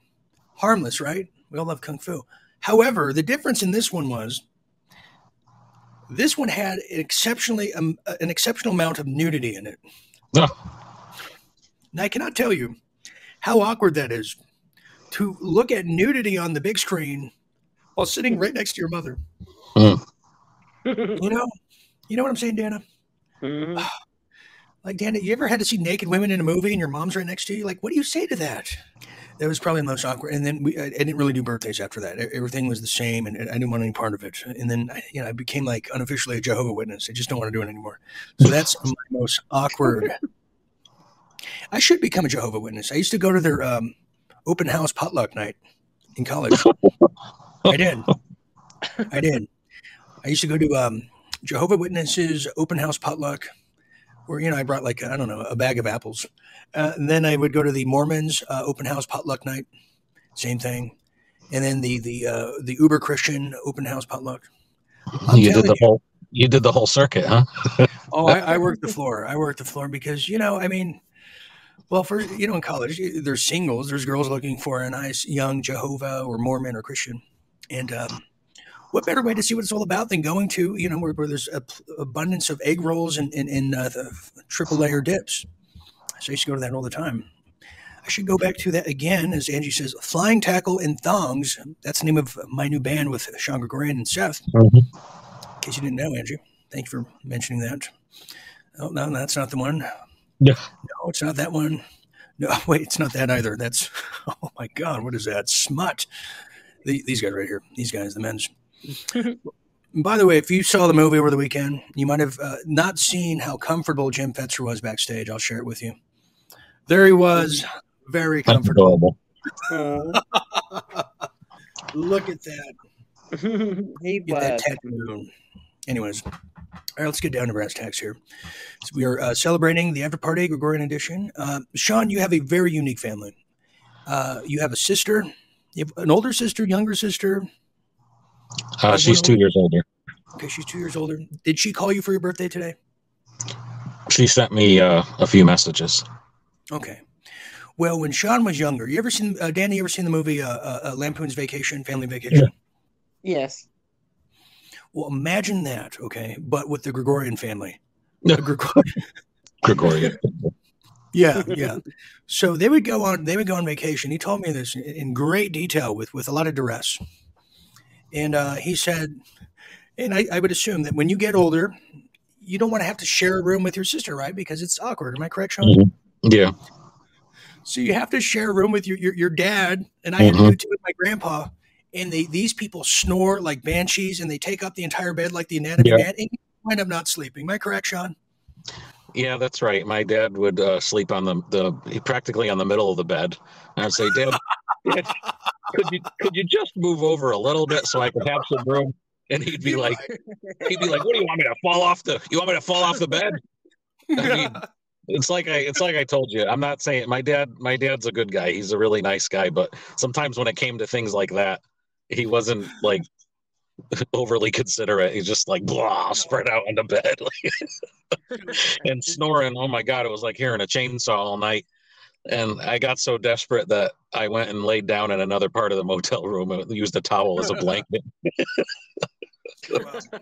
harmless, right? We all love kung fu. However, the difference in this one was this one had an exceptionally um, an exceptional amount of nudity in it. Oh, And I cannot tell you how awkward that is to look at nudity on the big screen while sitting right next to your mother. Mm. You know, you know what I'm saying, Dana? Mhm. Like, Dana, you ever had to see naked women in a movie and your mom's right next to you? Like, what do you say to that? That was probably the most awkward. And then we, I, I didn't really do birthdays after that. Everything was the same, and I didn't want any part of it. And then, I- you know, I became like unofficially a Jehovah Witness. I just don't want to do it anymore. So that's my most awkward. I should become a Jehovah Witness. I used to go to their um, open house potluck night in college. I did. I did. I used to go to um, Jehovah Witnesses open house potluck, where you know I brought like I don't know a bag of apples. Uh, and then I would go to the Mormons uh, open house potluck night, same thing. And then the the uh, the Uber Christian open house potluck. I'm you did the whole you did the whole circuit, huh? Oh, I, I worked the floor. I worked the floor because you know, I mean, well, for you know, in college, there's singles. There's girls looking for a nice young Jehovah or Mormon or Christian, and um, what better way to see what it's all about than going to you know where, where there's a abundance of egg rolls and and, and uh, the triple layer dips. So I used to go to that all the time. I should go back to that again, as Angie says, flying tackle and thongs. That's the name of my new band with Sean Gregorian and Seth. In case you didn't know, Angie, thank you for mentioning that. Oh no, that's not the one. Yeah. No, it's not that one. No, wait, it's not that either. That's oh my god, what is that? Smut. The, these guys right here. These guys, the men's. By the way, if you saw the movie over the weekend, you might have uh, not seen how comfortable Jim Fetzer was backstage. I'll share it with you. There he was, very comfortable. Look at that. he Get that tattoo. Anyways, all right, let's get down to brass tacks here. So we are uh, celebrating the after party Gregorian edition. Uh, Sean, you have a very unique family. Uh, you have a sister. You have an older sister, younger sister. Uh, she's two years older. Okay, she's two years older. Did she call you for your birthday today? She sent me uh, a few messages. Okay. Well, when Sean was younger, you ever seen uh, Danny? You ever seen the movie uh, uh, uh, Lampoon's Vacation, Family Vacation? Yes. Well, imagine that. Okay, but with the Gregorian family. No. The Gregor- Gregorian. yeah, yeah. So they would go on. They would go on vacation. He told me this in- in great detail, with with a lot of duress. And uh, he said, and I, I would assume that when you get older, you don't want to have to share a room with your sister, right? Because it's awkward. Am I correct, Sean? Mhm. Yeah. So you have to share a room with your your, your dad, and I had to do it too with my grandpa. And they these people snore like banshees, and they take up the entire bed like the anatomy Yeah. man, and you wind up not sleeping. Am I correct, Sean? Yeah, that's right. My dad would uh, sleep on the, the practically on the middle of the bed. And I'd say, Dad, Could you could you just move over a little bit so I could have some room? And he'd be like, he'd be like, What do you want me to fall off the? You want me to fall off the bed? I mean, it's like I it's like I told you. I'm not saying my dad. My dad's a good guy. He's a really nice guy. But sometimes when it came to things like that, he wasn't like overly considerate. He's just like blah, spread out on the bed and snoring. Oh my god, it was like hearing a chainsaw all night. And I got so desperate that I went and laid down in another part of the motel room and used a towel as a blanket.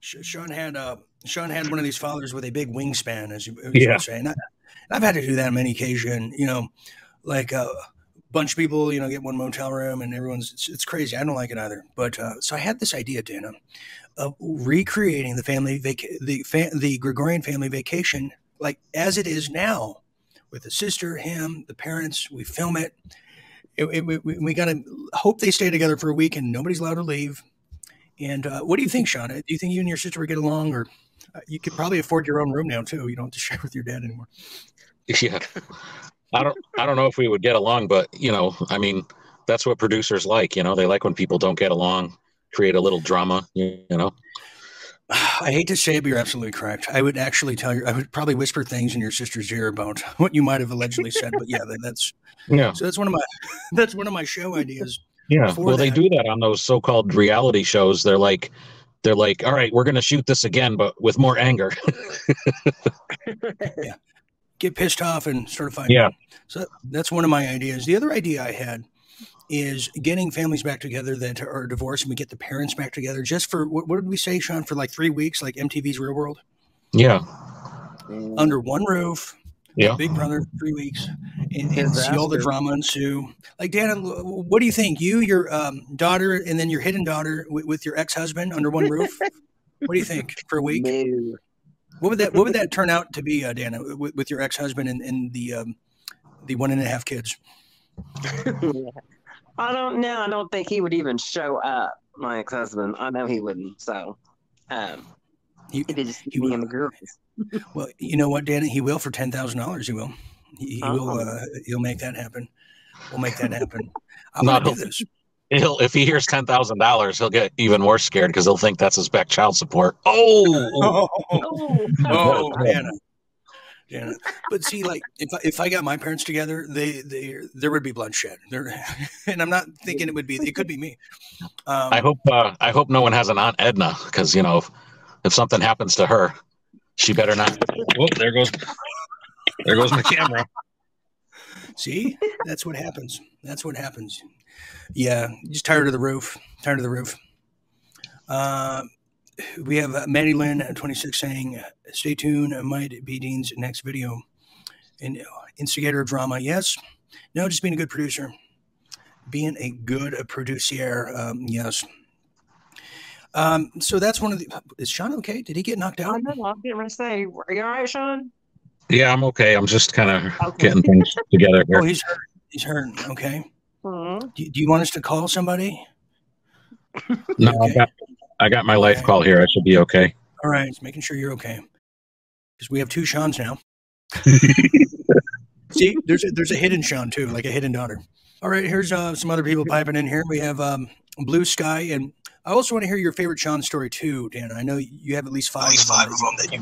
Sh- Sean had uh, Sean had one of these fathers with a big wingspan, as you, as Yeah. you say. And I, I've had to do that on many occasions. You know, like a bunch of people, you know, get one motel room, and everyone's it's, it's crazy. I don't like it either. But uh, so I had this idea, Dana, of recreating the family vac- the fa- the Gregorian family vacation like as it is now, with the sister, him, the parents. We film it. It- it- we, we, got to hope they stay together for a week and nobody's allowed to leave. And uh, what do you think, Sean? Do you think you and your sister would get along, or uh, you could probably afford your own room now too? You don't have to share with your dad anymore. Yeah. I don't I don't know if we would get along, but you know, I mean, that's what producers like, you know, they like when people don't get along, create a little drama, you know. I hate to say it, but you're absolutely correct. I would actually tell you, I would probably whisper things in your sister's ear about what you might have allegedly said. But yeah, that, that's Yeah. so that's one of my that's one of my show ideas. Yeah. Well, they do that on those so-called reality shows. They're like they're like, "All right, we're going to shoot this again but with more anger." Yeah. Get pissed off and sort of find Yeah. So that's one of my ideas. The other idea I had is getting families back together that are divorced and we get the parents back together just for what, what did we say, Sean, for like three weeks, like MTV's Real World? yeah. Under one roof, Yeah. Big Brother, three weeks, and, and see all the drama ensue. Like, Dan, what do you think? You, your um, daughter, and then your hidden daughter with, with your ex husband under one roof? what do you think for a week? No. What would that What would that turn out to be, uh, Dana, with, with your ex husband and, and the um, the one and a half kids? I don't know. I don't think he would even show up. My ex-husband. I know he wouldn't. So, um, He- it'd just he me will. and the girls. Well, you know what, Dan? He will for ten thousand dollars. He will. He, he will. Oh. Uh, he'll make that happen. We'll make that happen. I'm No. gonna do this. He'll if he hears $10,000, he'll get even more scared because he'll think that's his back child support. Oh. Oh, oh, Dana, Dana. But see, like if I, if I got my parents together, they they there would be bloodshed. There, and I'm not thinking it would be. It could be me. Um, I hope uh, I hope no one has an Aunt Edna because you know if, if something happens to her, she better not. Whoop! There goes there goes my camera. See, that's what happens. That's what happens. Yeah, just tired of the roof. Tired of the roof. Uh, we have uh, Maddie Lynn, uh, 26, saying, "Stay tuned. uh, Might be Dean's next video." And uh, instigator of drama. Yes. No, just being a good producer. Being a good uh, producer. Um, yes. Um, so that's one of the. Is Sean okay? Did he get knocked I out? know. I'm getting ready to say, are you all right, Sean? Yeah, I'm okay. I'm just kind of Okay. getting things together Oh, he's hurt. He's hurt. Okay. Mhm. Do, do you want us to call somebody? No, I got I got my life call here. I should be okay. All right, just making sure you're okay. Because we have two Sean's now. See, there's a, there's a hidden Sean too, like a hidden daughter. All right, here's uh, some other people piping in here. We have um, Blue Sky, and I also want to hear your favorite Sean story too, Dan. I know you have at least five. At least five of them that you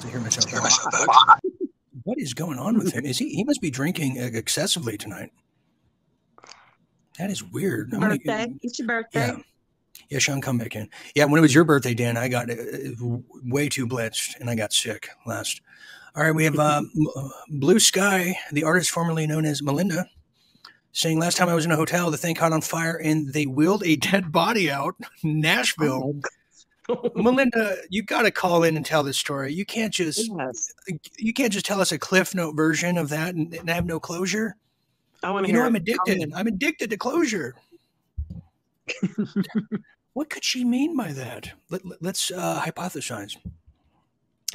to hear myself. Hear myself out. What is going on with him? Is he? He must be drinking excessively tonight. That is weird. I'm gonna- Birthday. It's your birthday. yeah. Yeah, Sean, come back in. Yeah, when it was your birthday, Dan, I got uh, way too blitzed and I got sick last. All right, we have uh, uh, Blue Sky, the artist formerly known as Melinda, saying last time I was in a hotel, the thing caught on fire and they wheeled a dead body out. Nashville. Melinda, you got to call in and tell this story. You can't just you can't just tell us a cliff note version of that and, and have no closure. I want to You know. I'm addicted. I'm addicted to closure. what could she mean by that? Let, us uh, hypothesize.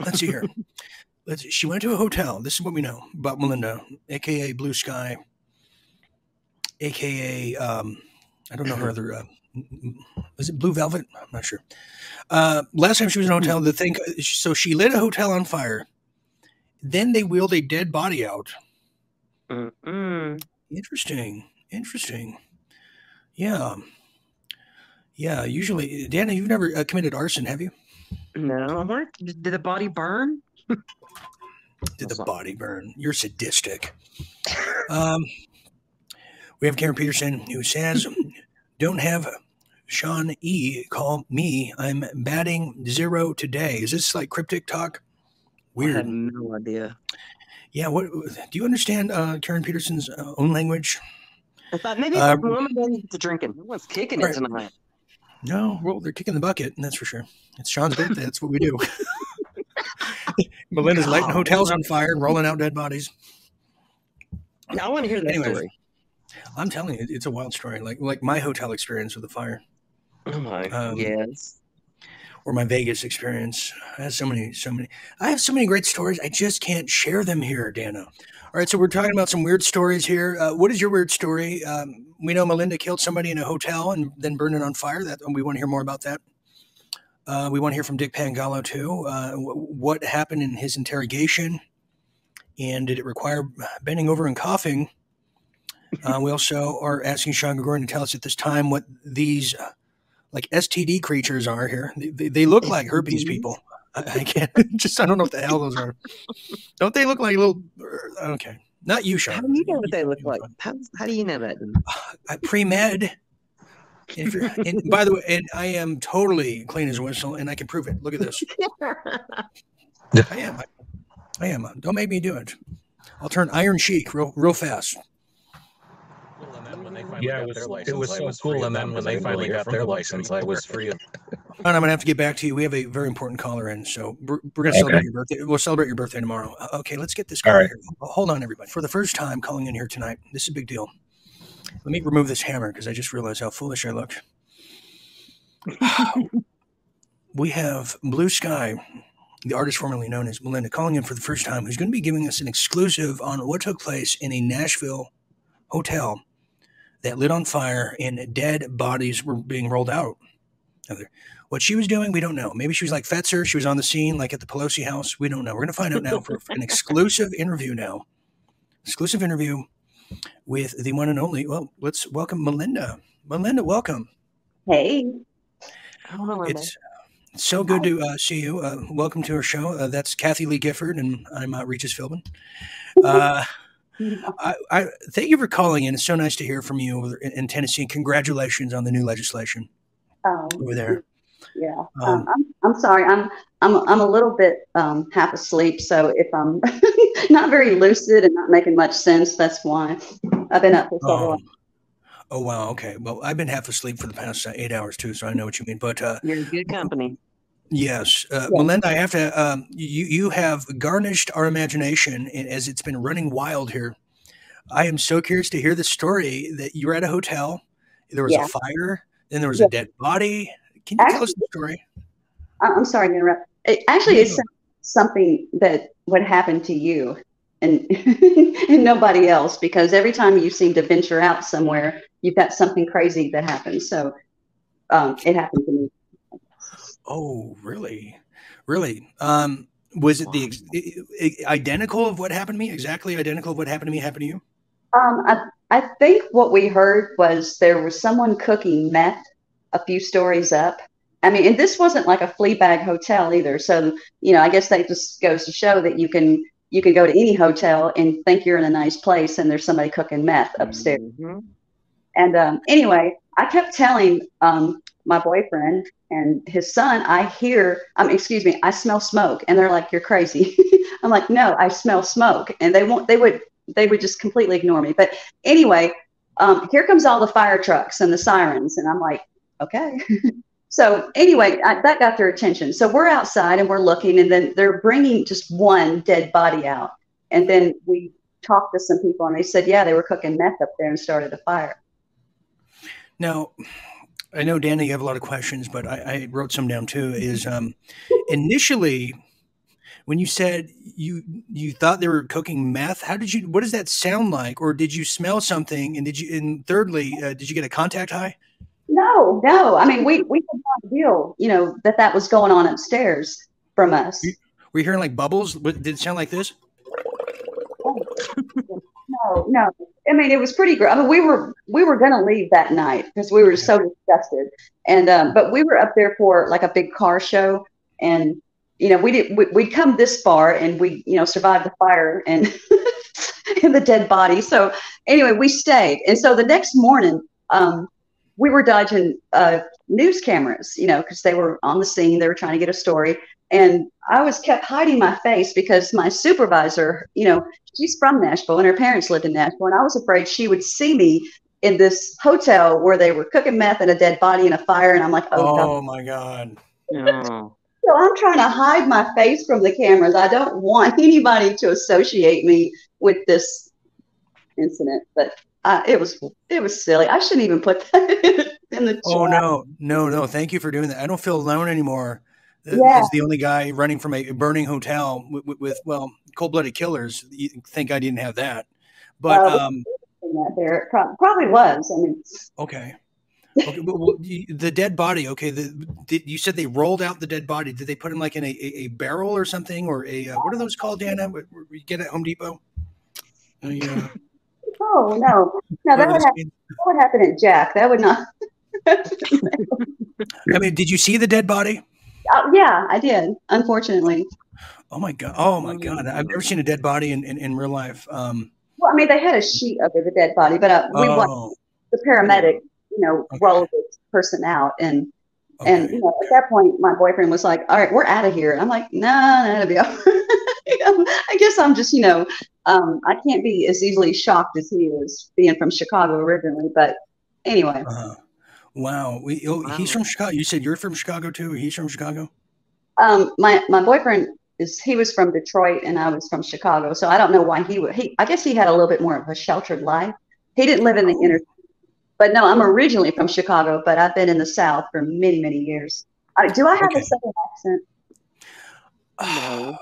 Let's see here. Let's, she went to a hotel. This is what we know about Melinda, aka Blue Sky, aka um, I don't know her other. Uh, was it Blue Velvet? I'm not sure. Uh, last time she was in a hotel, the thing. So she lit a hotel on fire. Then they wheeled a dead body out. Mm-mm. Interesting. Interesting. Yeah. Yeah. Usually, Dana, you've never uh, committed arson, have you? No, did the body burn? Did the body burn? You're sadistic. Um, we have Karen Peterson who says, "Don't have Sean E call me. I'm batting zero today." Is this like cryptic talk? I had Weird. no idea. Yeah. What do you understand? Uh, Karen Peterson's uh, own language? I thought maybe Uh, it's the woman to drinking. No one's kicking Right. it tonight. No, well, they're kicking the bucket, and that's for sure. It's Sean's birthday. That's what we do. Melinda's lighting hotels on fire and rolling out dead bodies. I want to hear that Anyways, story. I'm telling you, it's a wild story. Like like my hotel experience with the fire. Oh my, Um, yes. or my Vegas experience. I have so many, so many. I have so many great stories. I just can't share them here, Dana. All right, so we're talking about some weird stories here. Uh, what is your weird story? Um, we know Melinda killed somebody in a hotel and then burned it on fire. That we want to hear more about that. Uh, we want to hear from Dick Pangallo too. Uh, wh- what happened in his interrogation, and did it require bending over and coughing? Uh, we also are asking Sean Gregorian to tell us at this time what these uh, like STD creatures are here. They, they, they look like herpes people. I, can't just I don't know what the hell those are. Don't they look like little? Uh, okay, not you, Sean. How do you know what they look like? How, how do you know that? I pre med. If you're, and by the way, and I am totally clean as a whistle, and I can prove it. Look at this. I am. I, I am. Don't make me do it. I'll turn Iron Sheik real, real fast. Yeah, it was, it was so cool. And then when they finally got their license, I was free. of- And I'm gonna have to get back to you. We have a very important caller in, so we're, we're gonna celebrate your birthday. We'll celebrate your birthday tomorrow. Uh, Okay, let's get this All guy right. here. Hold on, everybody. For the first time calling in here tonight, this is a big deal. Let me remove this hammer because I just realized how foolish I look. we have Blue Sky, the artist formerly known as Melinda, calling in for the first time, who's going to be giving us an exclusive on what took place in a Nashville hotel that lit on fire and dead bodies were being rolled out. What she was doing, we don't know. Maybe she was like Fetzer. She was on the scene, like at the Pelosi house. We don't know. We're going to find out now for an exclusive interview now. Exclusive interview with the one and only. Well, let's welcome Melinda. Melinda, welcome. Hey. It's it's so good to uh, see you. Uh, welcome to our show. Uh, that's Kathie Lee Gifford, and I'm uh, Regis Philbin. I, I thank you for calling in. It's so nice to hear from you over in, in Tennessee. Congratulations on the new legislation Um, over there. yeah. Um, Um, I'm, I'm sorry. I'm I'm I'm a little bit um, half asleep. So if I'm not very lucid and not making much sense, that's why. I've been up for several. Oh, oh wow. Okay. Well, I've been half asleep for the past uh, eight hours too, so I know what you mean. But uh, You're good company. Yes, uh, Melinda, I have to. Um, you you have garnished our imagination as it's been running wild here. I am so curious to hear the story that you were at a hotel. There was Yeah. a fire, then there was Yeah. a dead body. Can you tell us the story? I'm sorry to interrupt. It, actually, it's something that would happen to you and and nobody else because every time you seem to venture out somewhere, you've got something crazy that happens. So um, it happened to me. Oh, really? Really? Um, was it the ex- i- i- identical of what happened to me? Exactly identical of what happened to me happened to you? Um, I, I think what we heard was there was someone cooking meth a few stories up. I mean, and this wasn't like a flea bag hotel either. So, you know, I guess that just goes to show that you can you can go to any hotel and think you're in a nice place and there's somebody cooking meth upstairs. And um, anyway, I kept telling um, my boyfriend and his son, I hear, um, excuse me, I smell smoke, and they're like, "You're crazy." I'm like, "No, I smell smoke," and they won't. They would. They would just completely ignore me. But anyway, um, here comes all the fire trucks and the sirens, and I'm like, "Okay." so anyway, I, that got their attention. So we're outside and we're looking, and then they're bringing just one dead body out, and then we talked to some people, and they said, "Yeah, they were cooking meth up there and started a fire." Now, I know, Danny, you have a lot of questions, but I, I wrote some down too. Is um, initially when you said you you thought they were cooking meth? How did you? What does that sound like? Or did you smell something? And did you? And thirdly, uh, did you get a contact high? No, no. I mean, we we had no deal, you know, that that was going on upstairs from us. Were you hearing like bubbles? What, did it sound like this? No, no. I mean, it was pretty great. I mean, we were we were gonna leave that night because we were so disgusted. And um, but we were up there for like a big car show, and you know, we did we, we'd come this far, and we you know survived the fire and and the dead body. So anyway, we stayed, and so the next morning, um, we were dodging uh, news cameras, you know, because they were on the scene. They were trying to get a story. And I was kept hiding my face because my supervisor, you know, she's from Nashville and her parents lived in Nashville. And I was afraid she would see me in this hotel where they were cooking meth and a dead body in a fire. And I'm like, oh, Oh God. my god! So I'm trying to hide my face from the cameras. I don't want anybody to associate me with this incident. But uh, it was it was silly. I shouldn't even put that in the chat. Oh no, no, no! Thank you for doing that. I don't feel alone anymore. Uh, Yeah. As the only guy running from a burning hotel with, with, with well, cold-blooded killers. You think I didn't have that? But Well, um, that there probably was. I mean, okay. Okay, but, well, the dead body. Okay, the did, you said they rolled out the dead body. Did they put him like in a, a, a barrel or something, or a uh, what are those called, Dana? What, what you get at Home Depot? Uh, oh no, no, that would happen. That would happen at Jack. That would not. I mean, did you see the dead body? Oh, yeah, I did. Unfortunately. Oh my god! Oh my god! I've never seen a dead body in, in, in real life. Um, Well, I mean, they had a sheet over the dead body, but uh, we Oh. watched the paramedic, you know, roll this person out, and and you know, at that point, my boyfriend was like, "All right, we're out of here," I'm like, "No, no, it'll be all right." You know, I guess I'm just, you know, um, I can't be as easily shocked as he is, being from Chicago originally. But anyway, uh, wow. We, oh, He's from Chicago. You said you're from Chicago too. He's from Chicago. um, my my boyfriend is he was from Detroit, and I was from Chicago, so I don't know why he would. He, I guess he had a little bit more of a sheltered life. He didn't live in the inner. But no, I'm originally from Chicago, but I've been in the South for many, many years. Uh, do I have a Southern accent? No.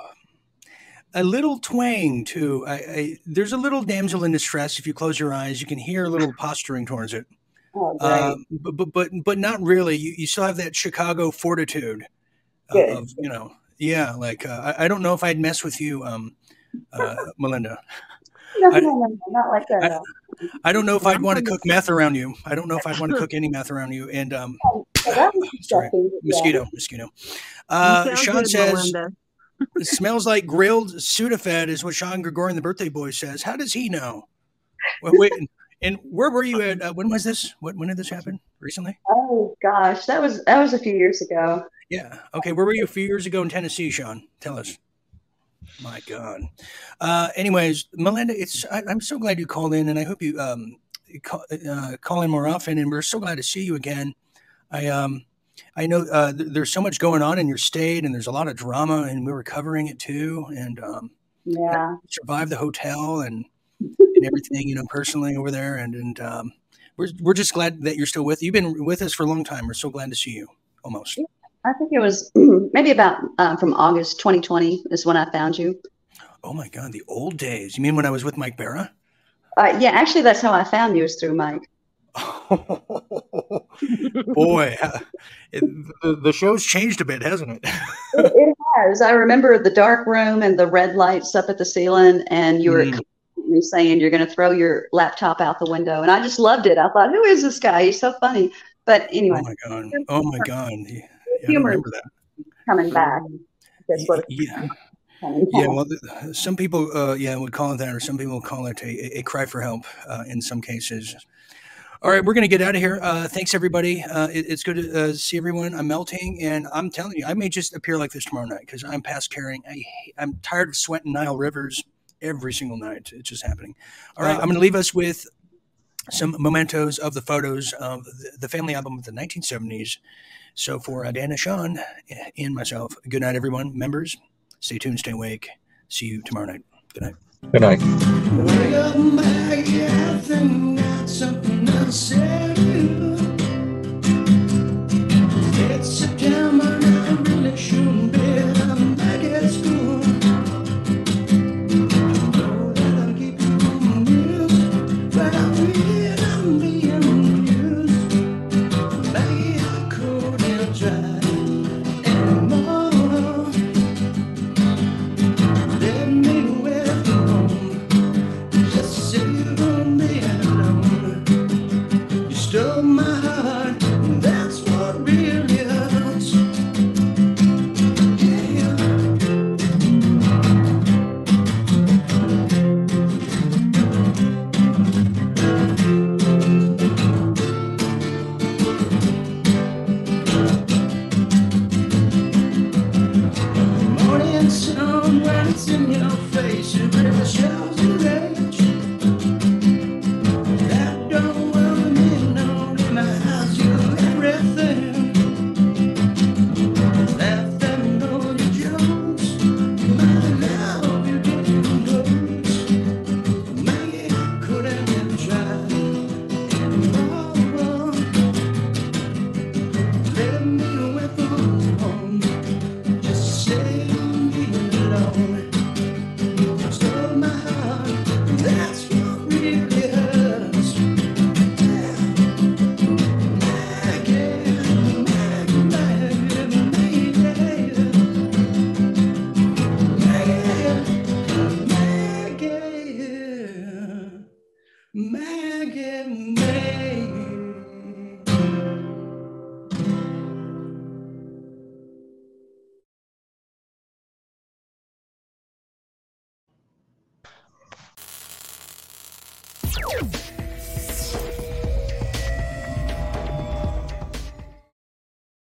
A little twang too. I, I, there's a little damsel in distress. If you close your eyes, you can hear a little posturing towards it. Oh, great. Um, but, but but but not really. You, you still have that Chicago fortitude Good. of you know. Yeah, like uh, I, I don't know if I'd mess with you, um, uh, Melinda. No, I- no, no, no, not like that. I- I don't know if I'd want to cook meth around you. I don't know if I'd want to cook any meth around you. And um, Oh, sorry, disgusting, but yeah. mosquito, mosquito. Uh, Sean good, says Melinda. it smells like grilled Sudafed is what Sean Gregorian, the birthday boy, says. How does he know? Wait, wait and where were you at? Uh, when was this? What when did this happen? Recently? Oh gosh, that was that was a few years ago. Yeah. Okay. Where were you a few years ago in Tennessee, Sean? Tell us. My God. Uh, anyways, Melinda, it's I, I'm so glad you called in, and I hope you um, call, uh, call in more often. And we're so glad to see you again. I um, I know uh, th- there's so much going on in your state, and there's a lot of drama, and we were covering it too. And um, Yeah. survived the hotel and and everything, you know, personally over there. And and um, we're we're just glad that you're still with. You've been with us for a long time. We're so glad to see you. Almost. I think it was maybe about uh, from August 2020 is when I found you. Oh my God, the old days. You mean when I was with Mike Barra? Uh, yeah, actually, that's how I found you was through Mike. Boy, uh, it, the, the show's changed a bit, hasn't it? It, it has. I remember the dark room and the red lights up at the ceiling, and you were Mm. Saying you're going to throw your laptop out the window, and I just loved it. I thought, who is this guy? He's so funny. But anyway, Oh my God. Oh my God. Yeah, humor that. coming back. Yeah. Yeah, well, some people, uh, yeah, would call it that, or some people would call it a, a cry for help uh, in some cases. All right, we're going to get out of here. Uh, thanks, everybody. Uh, it, it's good to uh, see everyone. I'm melting, and I'm telling you, I may just appear like this tomorrow night because I'm past caring. I, I'm tired of sweating Nile rivers every single night. It's just happening. All right, I'm going to leave us with some mementos of the photos of the, the family album of the 1970s. So for uh, Dana, Sean, and myself, good night, everyone. Members, stay tuned, stay awake. See you tomorrow night. Good night. Good night. Well, Maggie,